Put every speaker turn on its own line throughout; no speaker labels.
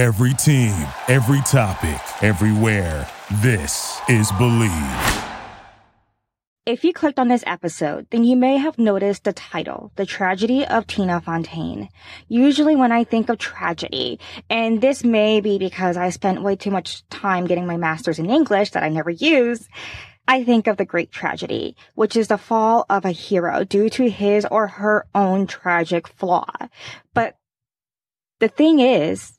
Every team, every topic, everywhere. This is Bleav.
If you clicked on this episode, then you may have noticed the title, The Tragedy of Tina Fontaine. Usually when I think of tragedy, and this may be because I spent way too much time getting my master's in English that I never use, I think of the great tragedy, which is the fall of a hero due to his or her own tragic flaw. But the thing is,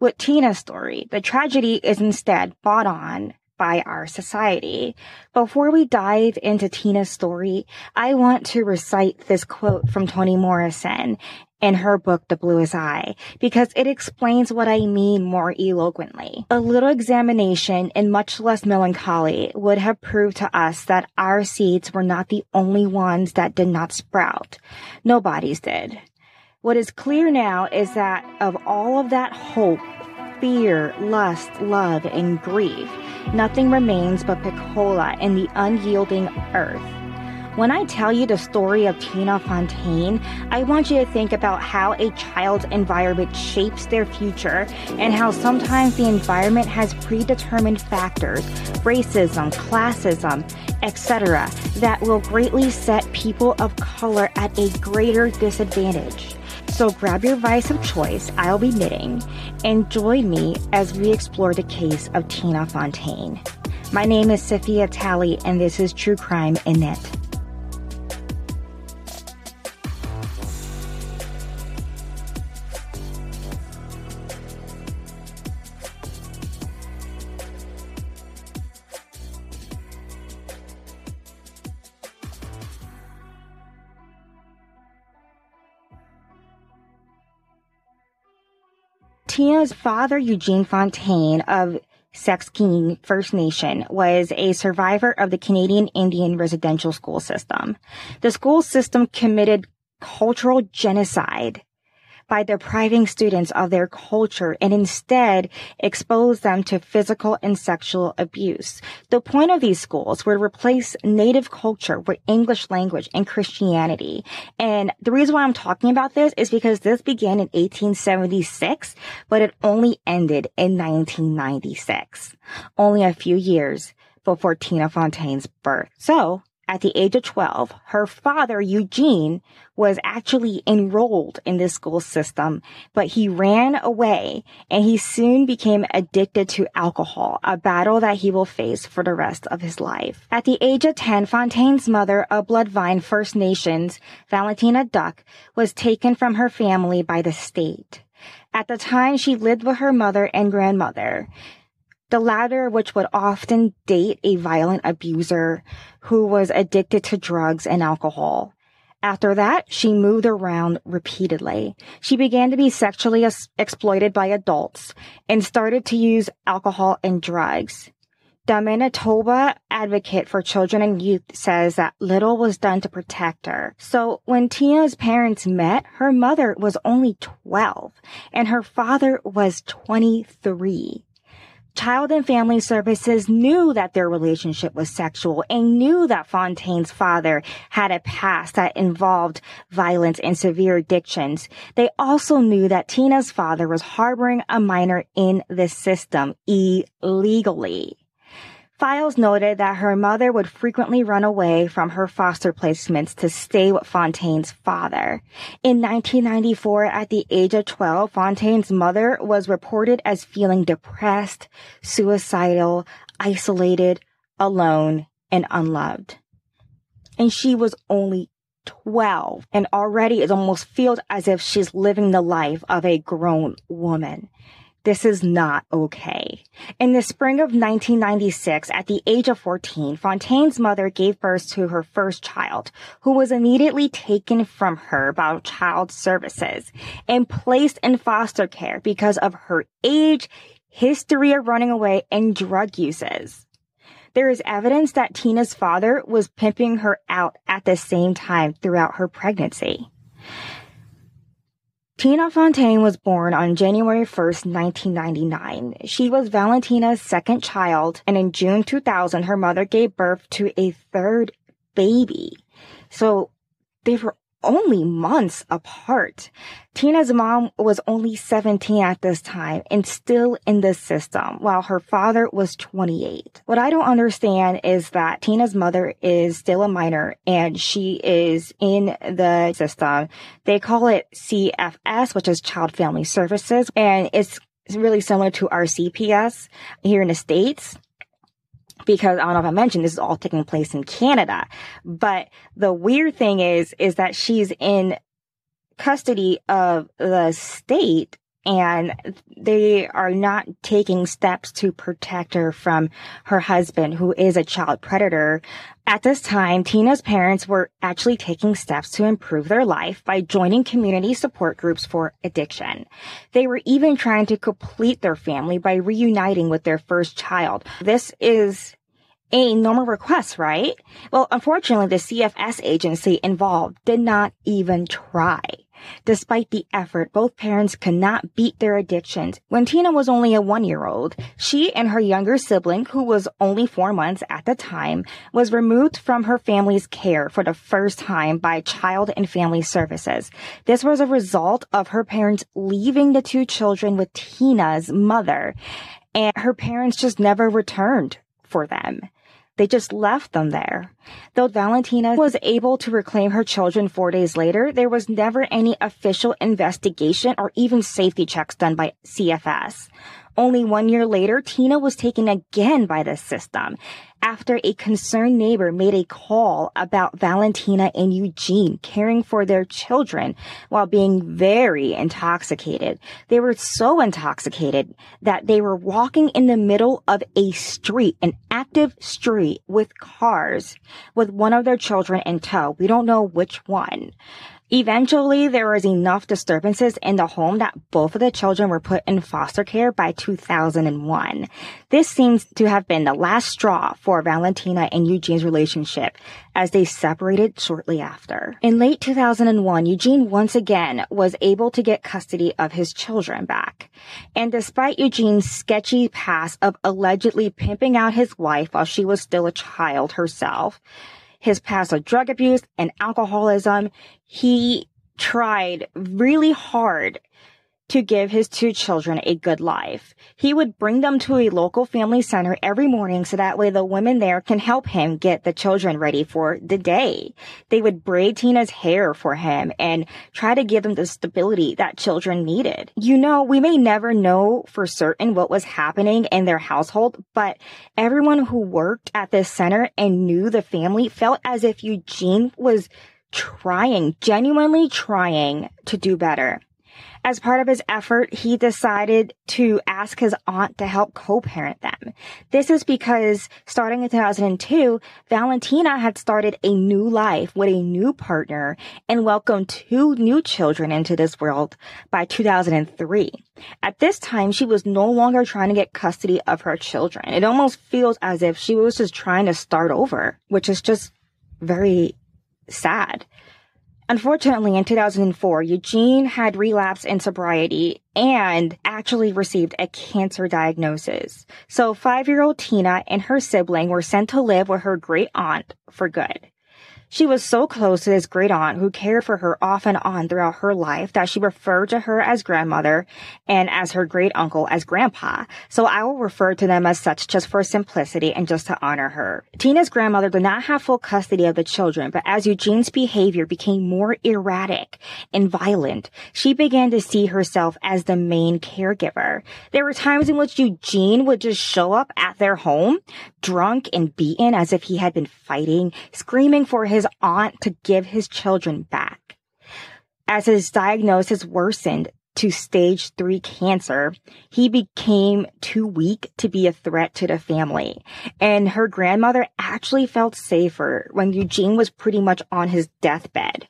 with Tina's story, the tragedy is instead bought on by our society. Before we dive into Tina's story, I want to recite this quote from Toni Morrison in her book, The Bluest Eye, because it explains what I mean more eloquently. A little examination and much less melancholy would have proved to us that our seeds were not the only ones that did not sprout. Nobody's did. What is clear now is that of all of that hope, fear, lust, love, and grief, nothing remains but Pecola and the unyielding earth. When I tell you the story of Tina Fontaine, I want you to think about how a child's environment shapes their future and how sometimes the environment has predetermined factors, racism, classism, etc., that will greatly set people of color at a greater disadvantage. So grab your vice of choice, I'll be knitting, and join me as we explore the case of Tina Fontaine. My name is Safiyyah Talley, and this is True Crime in Knit. Tina's father, Eugene Fontaine of Sagkeeng First Nation was a survivor of the Canadian Indian residential school system. The school system committed cultural genocide by depriving students of their culture and instead expose them to physical and sexual abuse. The point of these schools were to replace native culture with English language and Christianity. And the reason why I'm talking about this is because this began in 1876, but it only ended in 1996. Only a few years before Tina Fontaine's birth. So at the age of 12, her father, Eugene, was actually enrolled in this school system, but he ran away and he soon became addicted to alcohol, a battle that he will face for the rest of his life. At the age of 10, Fontaine's mother, a Bloodvein First Nations, Valentina Duck, was taken from her family by the state. At the time, she lived with her mother and grandmother the latter which would often date a violent abuser who was addicted to drugs and alcohol. After that, she moved around repeatedly. She began to be sexually exploited by adults and started to use alcohol and drugs. The Manitoba Advocate for Children and Youth says that little was done to protect her. So when Tina's parents met, her mother was only 12 and her father was 23. Child and Family Services knew that their relationship was sexual and knew that Fontaine's father had a past that involved violence and severe addictions. They also knew that Tina's father was harboring a minor in the system illegally. Files noted that her mother would frequently run away from her foster placements to stay with Fontaine's father. In 1994, at the age of 12, Fontaine's mother was reported as feeling depressed, suicidal, isolated, alone, and unloved. And she was only 12 and already it almost feels as if she's living the life of a grown woman. This is not okay. In the spring of 1996, at the age of 14, Fontaine's mother gave birth to her first child, who was immediately taken from her by child services and placed in foster care because of her age, history of running away, and drug uses. There is evidence that Tina's father was pimping her out at the same time throughout her pregnancy. Tina Fontaine was born on January 1st, 1999. She was Valentina's second child, and in June 2000, her mother gave birth to a third baby. So they were only months apart. Tina's mom was only 17 at this time and still in the system, while her father was 28. What I don't understand is that Tina's mother is still a minor and she is in the system. They call it CFS, which is Child Family Services, and it's really similar to our CPS here in the States because I don't know if I mentioned this is all taking place in Canada. But the weird thing is, is that she's in custody of the state and they are not taking steps to protect her from her husband, who is a child predator. At this time, Tina's parents were actually taking steps to improve their life by joining community support groups for addiction. They were even trying to complete their family by reuniting with their first child. This is a normal request, right? Well, unfortunately, the CFS agency involved did not even try. Despite the effort, both parents could not beat their addictions. When Tina was only a one year old, she and her younger sibling, who was only four months at the time, was removed from her family's care for the first time by Child and Family Services. This was a result of her parents leaving the two children with Tina's mother, and her parents just never returned for them. They just left them there. Though Valentina was able to reclaim her children four days later, there was never any official investigation or even safety checks done by CFS. Only one year later, Tina was taken again by the system after a concerned neighbor made a call about Valentina and Eugene caring for their children while being very intoxicated. They were so intoxicated that they were walking in the middle of a street, an active street with cars with one of their children in tow. We don't know which one. Eventually, there was enough disturbances in the home that both of the children were put in foster care by 2001. This seems to have been the last straw for Valentina and Eugene's relationship as they separated shortly after. In late 2001, Eugene once again was able to get custody of his children back. And despite Eugene's sketchy past of allegedly pimping out his wife while she was still a child herself, his past of drug abuse and alcoholism, he tried really hard to give his two children a good life. He would bring them to a local family center every morning so that way the women there can help him get the children ready for the day. They would braid Tina's hair for him and try to give them the stability that children needed. You know, we may never know for certain what was happening in their household, but everyone who worked at this center and knew the family felt as if Eugene was trying, genuinely trying to do better. As part of his effort, he decided to ask his aunt to help co-parent them. This is because starting in 2002, Valentina had started a new life with a new partner and welcomed two new children into this world by 2003. At this time, she was no longer trying to get custody of her children. It almost feels as if she was just trying to start over, which is just very sad. Unfortunately, in 2004, Eugene had relapsed in sobriety and actually received a cancer diagnosis. So five-year-old Tina and her sibling were sent to live with her great aunt for good. She was so close to this great aunt who cared for her off and on throughout her life that she referred to her as grandmother and as her great uncle as grandpa. So I will refer to them as such just for simplicity and just to honor her. Tina's grandmother did not have full custody of the children, but as Eugene's behavior became more erratic and violent, she began to see herself as the main caregiver. There were times in which Eugene would just show up at their home, drunk and beaten as if he had been fighting, screaming for his his aunt to give his children back. As his diagnosis worsened to stage three cancer, he became too weak to be a threat to the family. And her grandmother actually felt safer when Eugene was pretty much on his deathbed.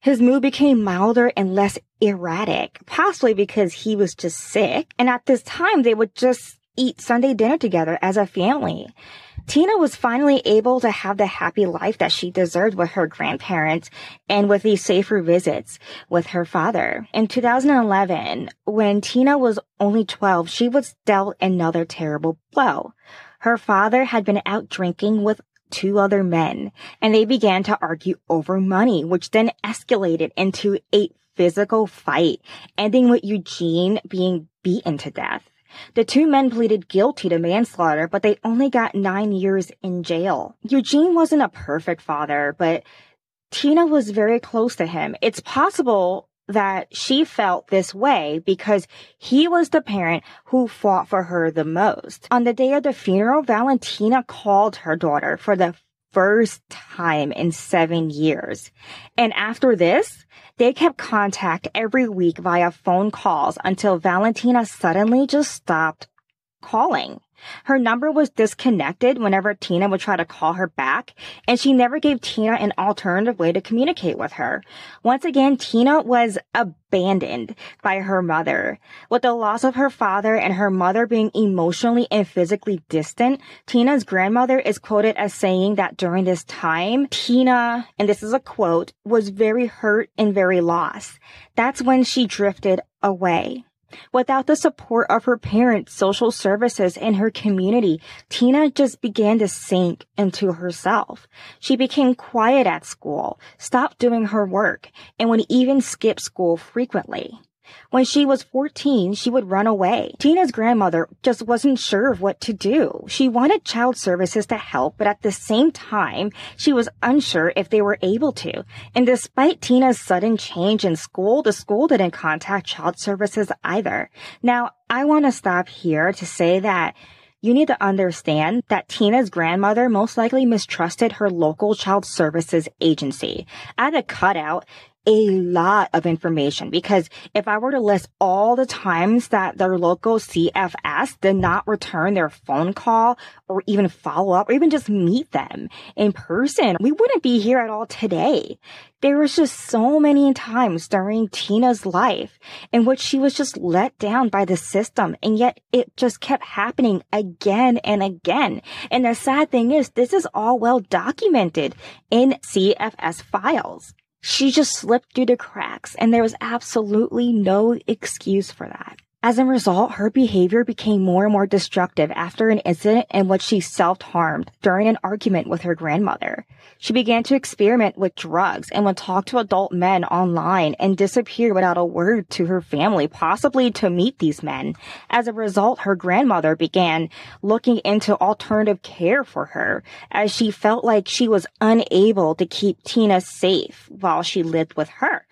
His mood became milder and less erratic, possibly because he was just sick. And at this time, they would just eat Sunday dinner together as a family. Tina was finally able to have the happy life that she deserved with her grandparents and with these safer visits with her father. In 2011, when Tina was only 12, she was dealt another terrible blow. Her father had been out drinking with two other men, and they began to argue over money, which then escalated into a physical fight, ending with Eugene being beaten to death. The two men pleaded guilty to manslaughter, but they only got nine years in jail. Eugene wasn't a perfect father, but Tina was very close to him. It's possible that she felt this way because he was the parent who fought for her the most. On the day of the funeral, Valentina called her daughter for the first time in seven years. And after this, they kept contact every week via phone calls until Valentina suddenly just stopped calling. Her number was disconnected whenever Tina would try to call her back, and she never gave Tina an alternative way to communicate with her. Once again, Tina was abandoned by her mother. With the loss of her father and her mother being emotionally and physically distant, Tina's grandmother is quoted as saying that during this time, Tina, and this is a quote, was very hurt and very lost. That's when she drifted away. Without the support of her parents, social services, and her community, Tina just began to sink into herself. She became quiet at school, stopped doing her work, and would even skip school frequently. When she was 14, she would run away. Tina's grandmother just wasn't sure of what to do. She wanted child services to help, but at the same time, she was unsure if they were able to. And despite Tina's sudden change in school, the school didn't contact child services either. Now, I want to stop here to say that you need to understand that Tina's grandmother most likely mistrusted her local child services agency. At a cutout, a lot of information because if I were to list all the times that their local CFS did not return their phone call or even follow up or even just meet them in person, we wouldn't be here at all today. There was just so many times during Tina's life in which she was just let down by the system and yet it just kept happening again and again. And the sad thing is this is all well documented in CFS files. She just slipped through the cracks and there was absolutely no excuse for that. As a result, her behavior became more and more destructive after an incident in which she self-harmed during an argument with her grandmother. She began to experiment with drugs and would talk to adult men online and disappear without a word to her family, possibly to meet these men. As a result, her grandmother began looking into alternative care for her as she felt like she was unable to keep Tina safe while she lived with her.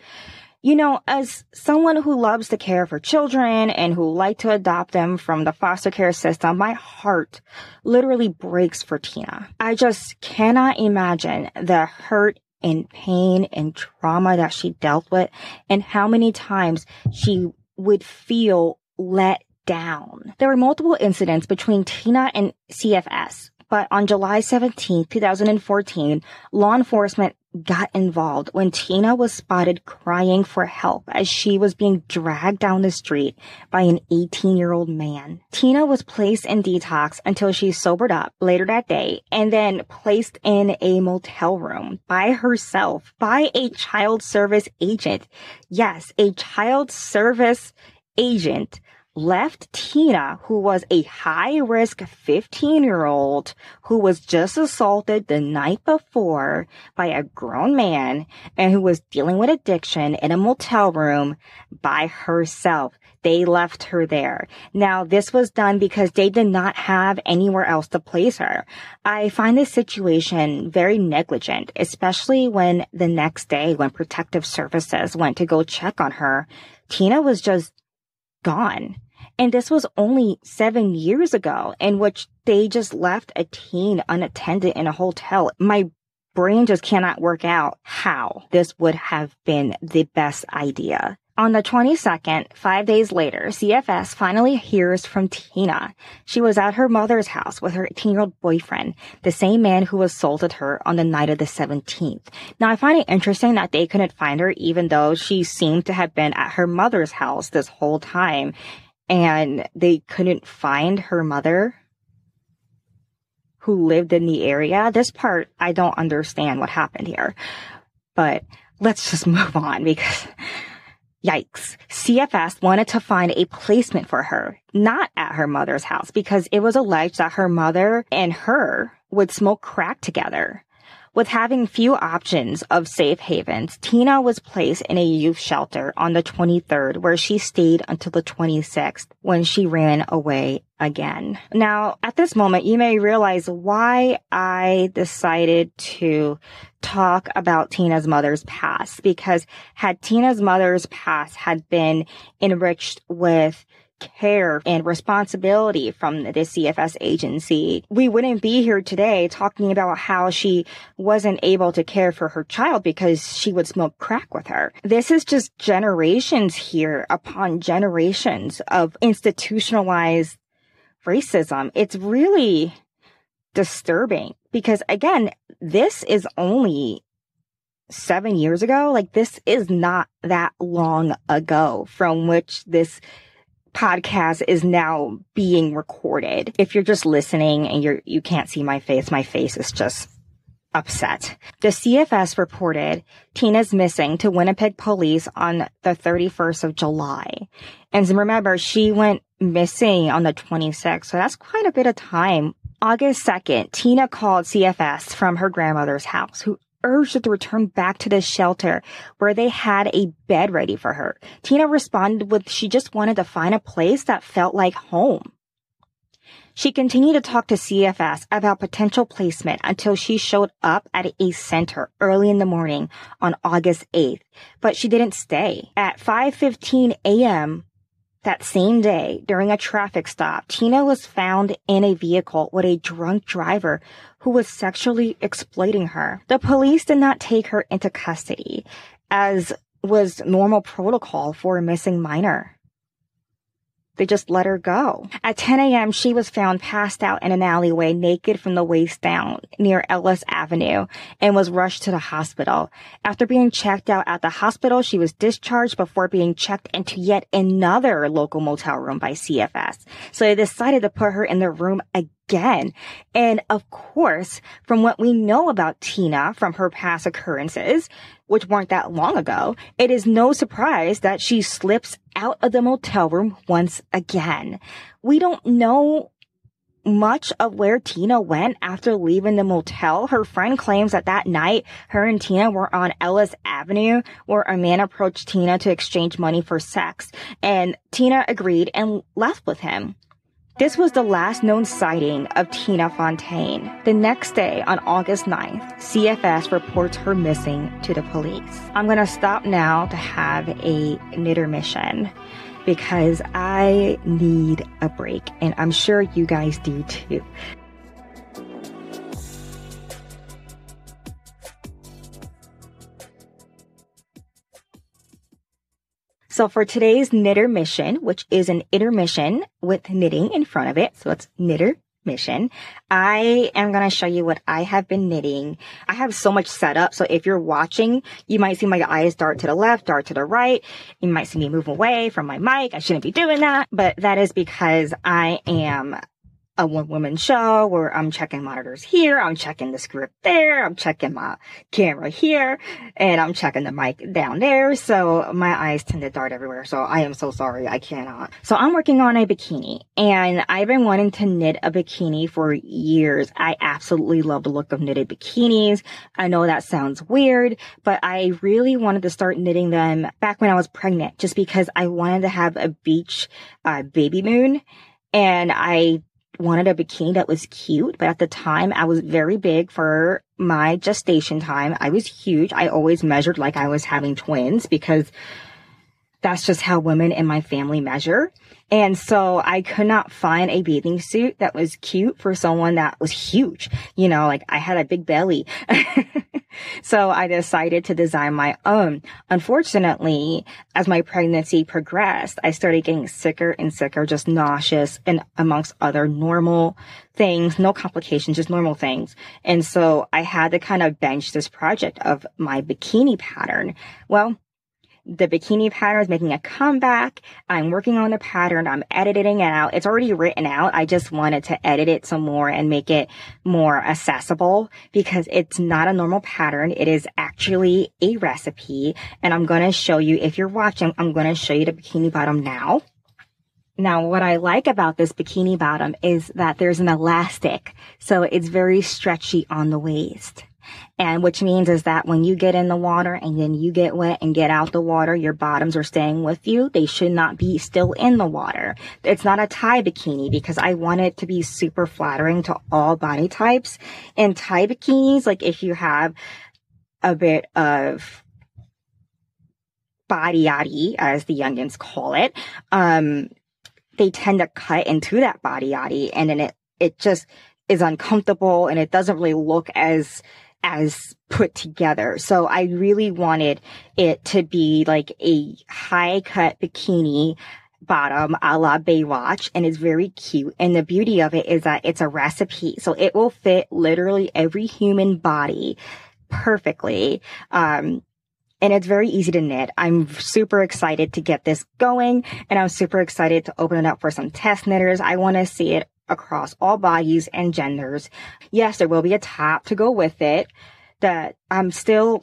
You know, as someone who loves to care for children and who like to adopt them from the foster care system, my heart literally breaks for Tina. I just cannot imagine the hurt and pain and trauma that she dealt with and how many times she would feel let down. There were multiple incidents between Tina and CFS, but on July 17, 2014, law enforcement got involved when Tina was spotted crying for help as she was being dragged down the street by an 18 year old man. Tina was placed in detox until she sobered up later that day and then placed in a motel room by herself by a child service agent. Yes, a child service agent left Tina, who was a high risk 15 year old who was just assaulted the night before by a grown man and who was dealing with addiction in a motel room by herself. They left her there. Now, this was done because they did not have anywhere else to place her. I find this situation very negligent, especially when the next day when protective services went to go check on her, Tina was just gone. And this was only seven years ago in which they just left a teen unattended in a hotel. My brain just cannot work out how this would have been the best idea. On the 22nd, five days later, CFS finally hears from Tina. She was at her mother's house with her 18 year old boyfriend, the same man who assaulted her on the night of the 17th. Now, I find it interesting that they couldn't find her even though she seemed to have been at her mother's house this whole time and they couldn't find her mother who lived in the area. This part, I don't understand what happened here, but let's just move on because Yikes. CFS wanted to find a placement for her, not at her mother's house, because it was alleged that her mother and her would smoke crack together. With having few options of safe havens, Tina was placed in a youth shelter on the 23rd where she stayed until the 26th when she ran away again. Now, at this moment, you may realize why I decided to talk about Tina's mother's past because had Tina's mother's past had been enriched with care and responsibility from the CFS agency, we wouldn't be here today talking about how she wasn't able to care for her child because she would smoke crack with her. This is just generations here upon generations of institutionalized racism. It's really disturbing because again, this is only seven years ago. Like this is not that long ago from which this podcast is now being recorded. If you're just listening and you're, you can't see my face, my face is just upset. The CFS reported Tina's missing to Winnipeg police on the 31st of July. And remember, she went missing on the 26th. So that's quite a bit of time. August 2nd, Tina called CFS from her grandmother's house, who urged her to return back to the shelter where they had a bed ready for her. Tina responded with she just wanted to find a place that felt like home. She continued to talk to CFS about potential placement until she showed up at a center early in the morning on August 8th, but she didn't stay. At 5:15 a.m., that same day, during a traffic stop, Tina was found in a vehicle with a drunk driver who was sexually exploiting her. The police did not take her into custody, as was normal protocol for a missing minor. They just let her go. At 10 a.m., she was found passed out in an alleyway, naked from the waist down near Ellice Avenue and was rushed to the hospital. After being checked out at the hospital, she was discharged before being checked into yet another local motel room by CFS. So they decided to put her in the room again. And of course, from what we know about Tina from her past occurrences, which weren't that long ago, it is no surprise that she slips out of the motel room once again. We don't know much of where Tina went after leaving the motel. Her friend claims that that night, her and Tina were on Ellice Avenue where a man approached Tina to exchange money for sex and Tina agreed and left with him. This was the last known sighting of Tina Fontaine. The next day, on August 9th, CFS reports her missing to the police. I'm going to stop now to have a intermission because I need a break, and I'm sure you guys do too. So for today's knitter mission, which is an intermission with knitting in front of it, so it's knitter mission. I am going to show you what I have been knitting. I have so much set up. So if you're watching, you might see my eyes dart to the left, dart to the right. You might see me move away from my mic. I shouldn't be doing that, but that is because I am a one woman show where I'm checking monitors here, I'm checking the script there, I'm checking my camera here, and I'm checking the mic down there. So my eyes tend to dart everywhere. So I am so sorry. I cannot. So I'm working on a bikini and I've been wanting to knit a bikini for years. I absolutely love the look of knitted bikinis. I know that sounds weird, but I really wanted to start knitting them back when I was pregnant just because I wanted to have a beach uh, baby moon and I wanted a bikini that was cute, but at the time I was very big for my gestation time. I was huge. I always measured like I was having twins because that's just how women in my family measure. And so I could not find a bathing suit that was cute for someone that was huge. You know, like I had a big belly. so I decided to design my own. Unfortunately, as my pregnancy progressed, I started getting sicker and sicker, just nauseous and amongst other normal things, no complications, just normal things. And so I had to kind of bench this project of my bikini pattern. Well, the bikini pattern is making a comeback. I'm working on the pattern. I'm editing it out. It's already written out. I just wanted to edit it some more and make it more accessible because it's not a normal pattern. It is actually a recipe. And I'm going to show you, if you're watching, I'm going to show you the bikini bottom now. Now, what I like about this bikini bottom is that there's an elastic. So it's very stretchy on the waist. And which means is that when you get in the water and then you get wet and get out the water, your bottoms are staying with you. They should not be still in the water. It's not a tie bikini because I want it to be super flattering to all body types. And tie bikinis, like if you have a bit of body yaddy, as the youngins call it, um, they tend to cut into that body yaddy and then it, it just is uncomfortable and it doesn't really look as as put together. So I really wanted it to be like a high cut bikini bottom a la Baywatch and it's very cute. And the beauty of it is that it's a recipe. So it will fit literally every human body perfectly. Um, and it's very easy to knit. I'm super excited to get this going and I'm super excited to open it up for some test knitters. I want to see it across all bodies and genders. Yes, there will be a top to go with it that I'm still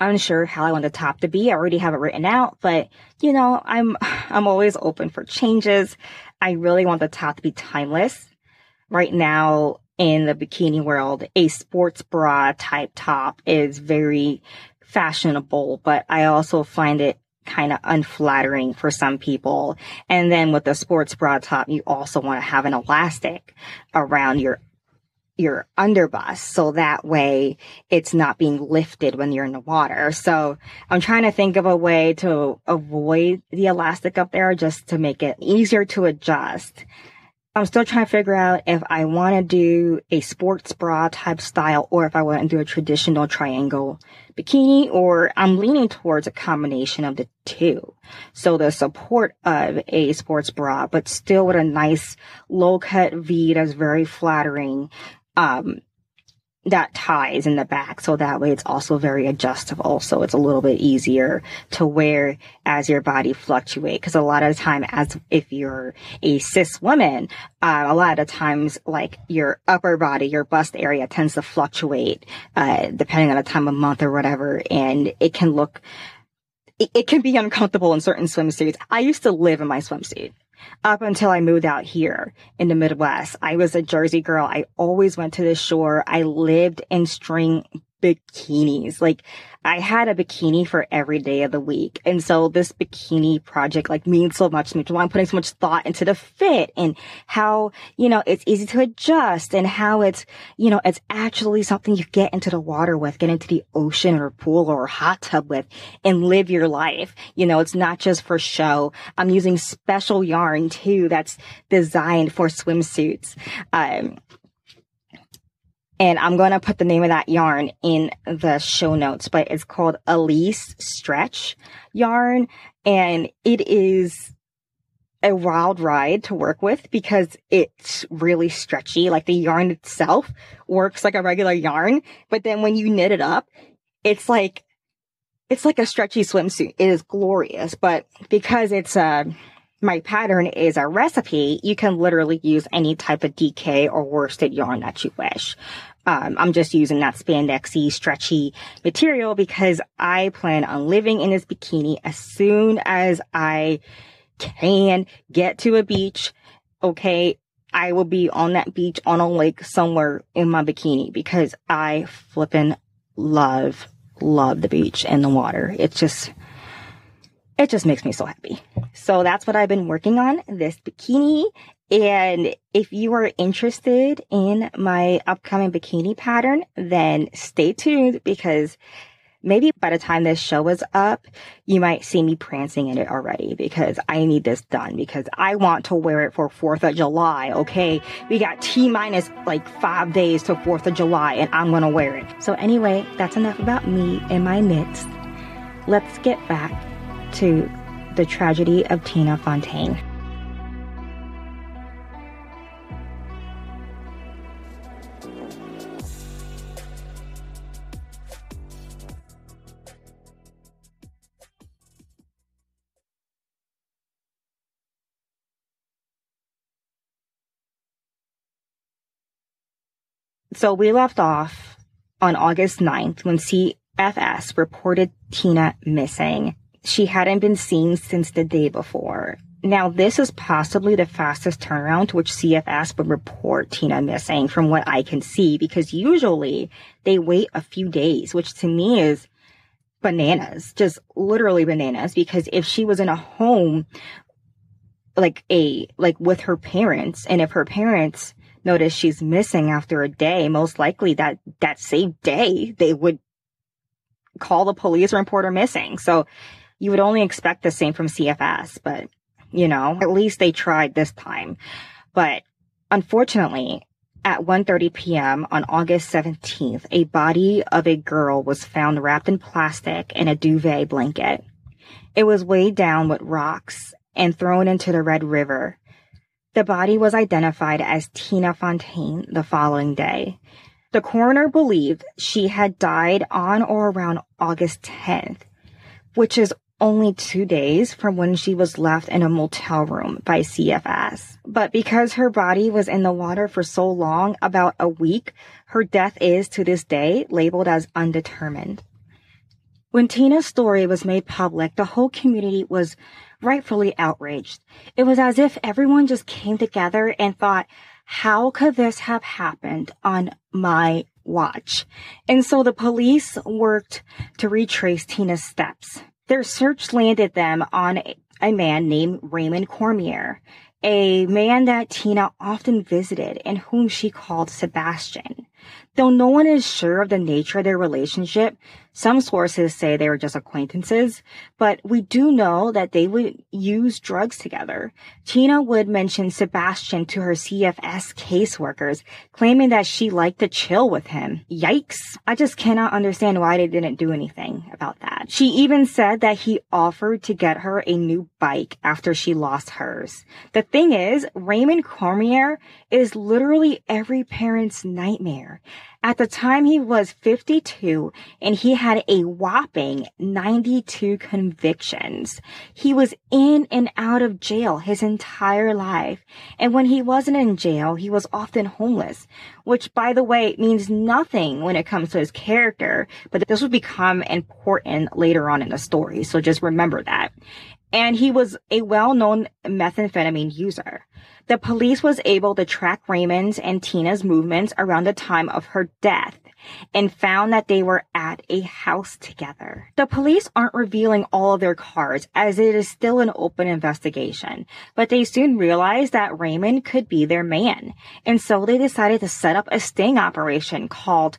unsure how I want the top to be. I already have it written out, but you know, I'm, I'm always open for changes. I really want the top to be timeless. Right now in the bikini world, a sports bra type top is very fashionable, but I also find it kind of unflattering for some people. And then with the sports bra top, you also want to have an elastic around your your underbust so that way it's not being lifted when you're in the water. So I'm trying to think of a way to avoid the elastic up there just to make it easier to adjust. I'm still trying to figure out if I want to do a sports bra type style or if I want to do a traditional triangle bikini or I'm leaning towards a combination of the two. So the support of a sports bra, but still with a nice low cut V that's very flattering. Um, that ties in the back so that way it's also very adjustable so it's a little bit easier to wear as your body fluctuate. Because a lot of time as if you're a cis woman uh, a lot of times like your upper body your bust area tends to fluctuate uh, depending on the time of month or whatever and it can look it, it can be uncomfortable in certain swimsuits. I used to live in my swimsuit up until I moved out here in the Midwest. I was a Jersey girl. I always went to the shore. I lived in string bikinis. Like I had a bikini for every day of the week. And so this bikini project like means so much to me. Why I'm putting so much thought into the fit and how, you know, it's easy to adjust and how it's, you know, it's actually something you get into the water with, get into the ocean or pool or hot tub with and live your life. You know, it's not just for show. I'm using special yarn too that's designed for swimsuits. Um, and I'm going to put the name of that yarn in the show notes, but it's called Elise Stretch yarn. And it is a wild ride to work with because it's really stretchy. Like the yarn itself works like a regular yarn, but then when you knit it up, it's like, it's like a stretchy swimsuit. It is glorious, but because it's a, my pattern is a recipe, you can literally use any type of DK or worsted yarn that you wish. Um, I'm just using that spandexy, stretchy material because I plan on living in this bikini as soon as I can get to a beach. Okay. I will be on that beach on a lake somewhere in my bikini because I flippin' love, love the beach and the water. It's just, it just makes me so happy. So that's what I've been working on this bikini. And if you are interested in my upcoming bikini pattern, then stay tuned because maybe by the time this show is up, you might see me prancing in it already because I need this done because I want to wear it for 4th of July. Okay. We got T minus like five days to 4th of July and I'm going to wear it. So anyway, that's enough about me and my knits. Let's get back to the tragedy of Tina Fontaine. So we left off on August 9th when CFS reported Tina missing. She hadn't been seen since the day before. Now, this is possibly the fastest turnaround to which CFS would report Tina missing from what I can see, because usually they wait a few days, which to me is bananas, just literally bananas, because if she was in a home, like a, like with her parents, and if her parents notice she's missing after a day, most likely that, that same day, they would call the police and report her missing. So you would only expect the same from CFS, but you know, at least they tried this time. But unfortunately, at 1:30 p.m. on August 17th, a body of a girl was found wrapped in plastic in a duvet blanket. It was weighed down with rocks and thrown into the Red River. The body was identified as Tina Fontaine the following day. The coroner believed she had died on or around August 10th, which is only two days from when she was left in a motel room by CFS. But because her body was in the water for so long, about a week, her death is to this day labeled as undetermined. When Tina's story was made public, the whole community was rightfully outraged. It was as if everyone just came together and thought, how could this have happened on my watch? And so the police worked to retrace Tina's steps. Their search landed them on a man named Raymond Cormier, a man that Tina often visited and whom she called Sebastian. Though no one is sure of the nature of their relationship, some sources say they were just acquaintances, but we do know that they would use drugs together. Tina would mention Sebastian to her CFS caseworkers, claiming that she liked to chill with him. Yikes. I just cannot understand why they didn't do anything about that. She even said that he offered to get her a new bike after she lost hers. The thing is, Raymond Cormier is literally every parent's nightmare. At the time he was 52 and he had a whopping 92 convictions. He was in and out of jail his entire life. And when he wasn't in jail, he was often homeless, which by the way means nothing when it comes to his character, but this would become important later on in the story. So just remember that. And he was a well-known methamphetamine user. The police was able to track Raymond's and Tina's movements around the time of her death and found that they were at a house together. The police aren't revealing all of their cards as it is still an open investigation, but they soon realized that Raymond could be their man. And so they decided to set up a sting operation called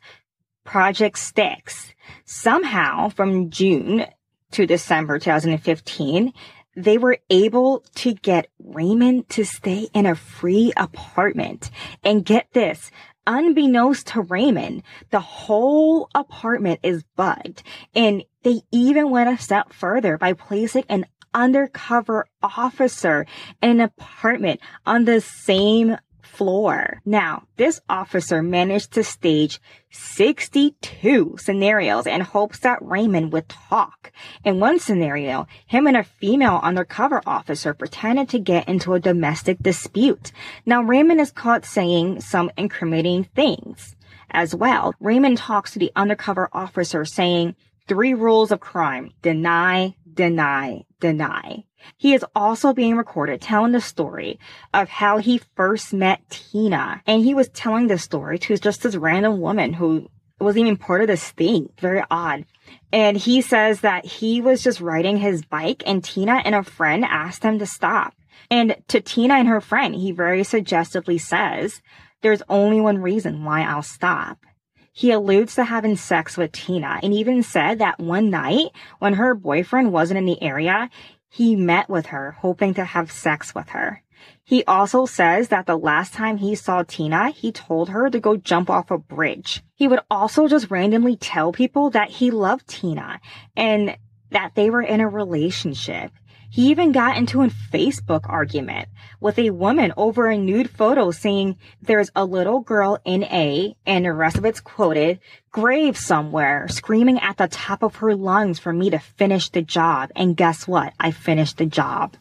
Project Styx. Somehow from June to December 2015, they were able to get Raymond to stay in a free apartment. And get this, unbeknownst to Raymond, the whole apartment is bugged. And they even went a step further by placing an undercover officer in an apartment on the same floor. Now, this officer managed to stage 62 scenarios in hopes that Raymond would talk. In one scenario, him and a female undercover officer pretended to get into a domestic dispute. Now, Raymond is caught saying some incriminating things as well. Raymond talks to the undercover officer saying, three rules of crime, deny, deny, deny. He is also being recorded telling the story of how he first met Tina. And he was telling this story to just this random woman who wasn't even part of this thing. Very odd. And he says that he was just riding his bike and Tina and a friend asked him to stop. And to Tina and her friend, he very suggestively says, there's only one reason why I'll stop. He alludes to having sex with Tina and even said that one night when her boyfriend wasn't in the area, he met with her, hoping to have sex with her. He also says that the last time he saw Tina, he told her to go jump off a bridge. He would also just randomly tell people that he loved Tina and that they were in a relationship. He even got into a Facebook argument with a woman over a nude photo saying there's a little girl in A and the rest of it's quoted grave somewhere screaming at the top of her lungs for me to finish the job. And guess what? I finished the job.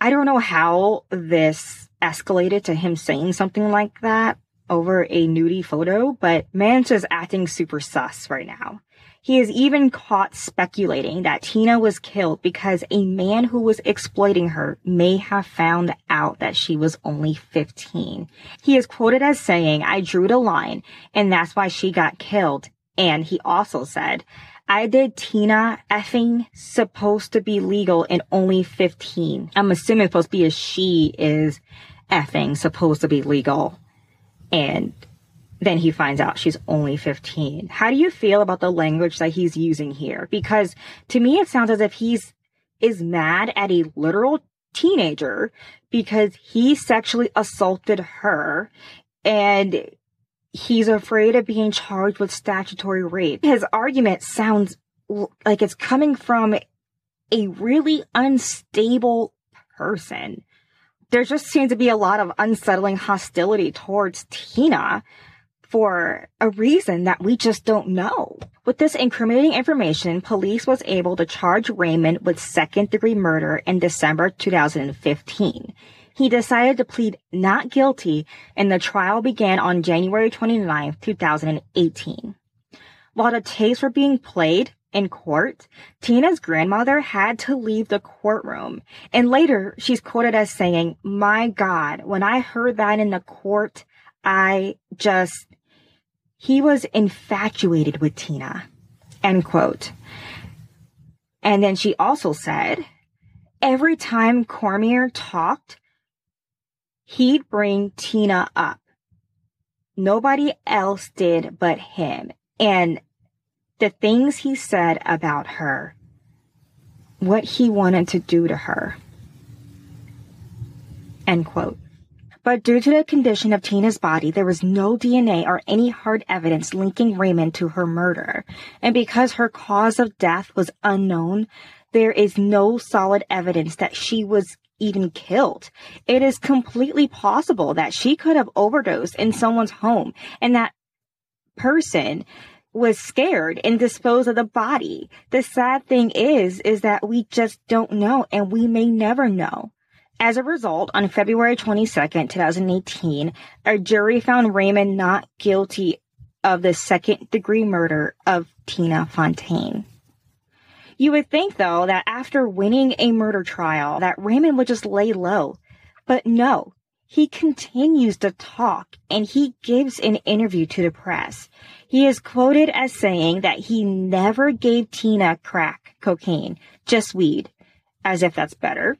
I don't know how this escalated to him saying something like that over a nudie photo, but Man's just acting super sus right now. He is even caught speculating that Tina was killed because a man who was exploiting her may have found out that she was only 15. He is quoted as saying, I drew the line and that's why she got killed. And he also said, I did Tina effing supposed to be legal and only 15. I'm assuming supposed to be a she is effing supposed to be legal. And then he finds out she's only 15. How do you feel about the language that he's using here? Because to me, it sounds as if he's is mad at a literal teenager because he sexually assaulted her and he's afraid of being charged with statutory rape. His argument sounds like it's coming from a really unstable person. There just seems to be a lot of unsettling hostility towards Tina for a reason that we just don't know. With this incriminating information, police was able to charge Raymond with second degree murder in December 2015 he decided to plead not guilty and the trial began on January 29, 2018. While the tapes were being played in court, Tina's grandmother had to leave the courtroom. And later, she's quoted as saying, My God, when I heard that in the court, I just, he was infatuated with Tina. End quote. And then she also said, every time Cormier talked, he'd bring Tina up. Nobody else did but him. And the things he said about her, what he wanted to do to her. End quote. But due to the condition of Tina's body, there was no DNA or any hard evidence linking Raymond to her murder. And because her cause of death was unknown, there is no solid evidence that she was even killed. It is completely possible that she could have overdosed in someone's home and that person was scared and disposed of the body. The sad thing is, is that we just don't know and we may never know. As a result, on February 22nd, 2018, a jury found Raymond not guilty of the second degree murder of Tina Fontaine. You would think, though, that after winning a murder trial, that Raymond would just lay low. But no, he continues to talk and he gives an interview to the press. He is quoted as saying that he never gave Tina crack cocaine, just weed, as if that's better.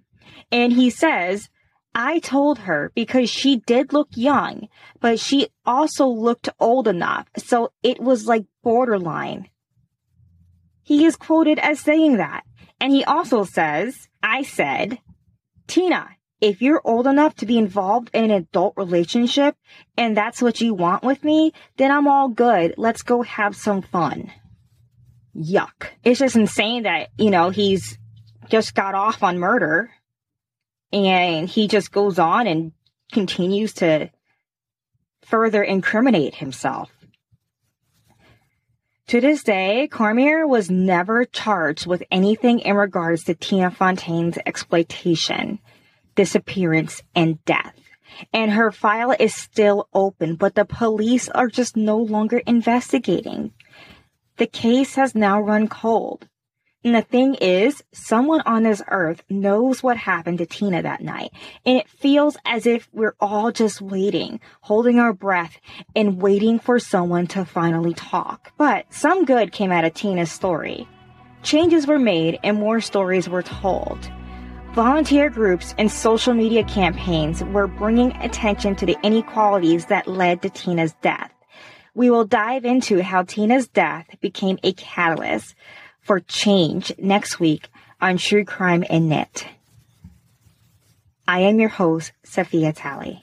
And he says, I told her because she did look young, but she also looked old enough. So it was like borderline. He is quoted as saying that. And he also says, I said, Tina, if you're old enough to be involved in an adult relationship and that's what you want with me, then I'm all good. Let's go have some fun. Yuck. It's just insane that, you know, he's just got off on murder and he just goes on and continues to further incriminate himself. To this day, Cormier was never charged with anything in regards to Tina Fontaine's exploitation, disappearance, and death. And her file is still open, but the police are just no longer investigating. The case has now run cold. And the thing is, someone on this earth knows what happened to Tina that night. And it feels as if we're all just waiting, holding our breath and waiting for someone to finally talk. But some good came out of Tina's story. Changes were made and more stories were told. Volunteer groups and social media campaigns were bringing attention to the inequalities that led to Tina's death. We will dive into how Tina's death became a catalyst for change next week on True Crime and Knit. I am your host, Safiyyah Talley.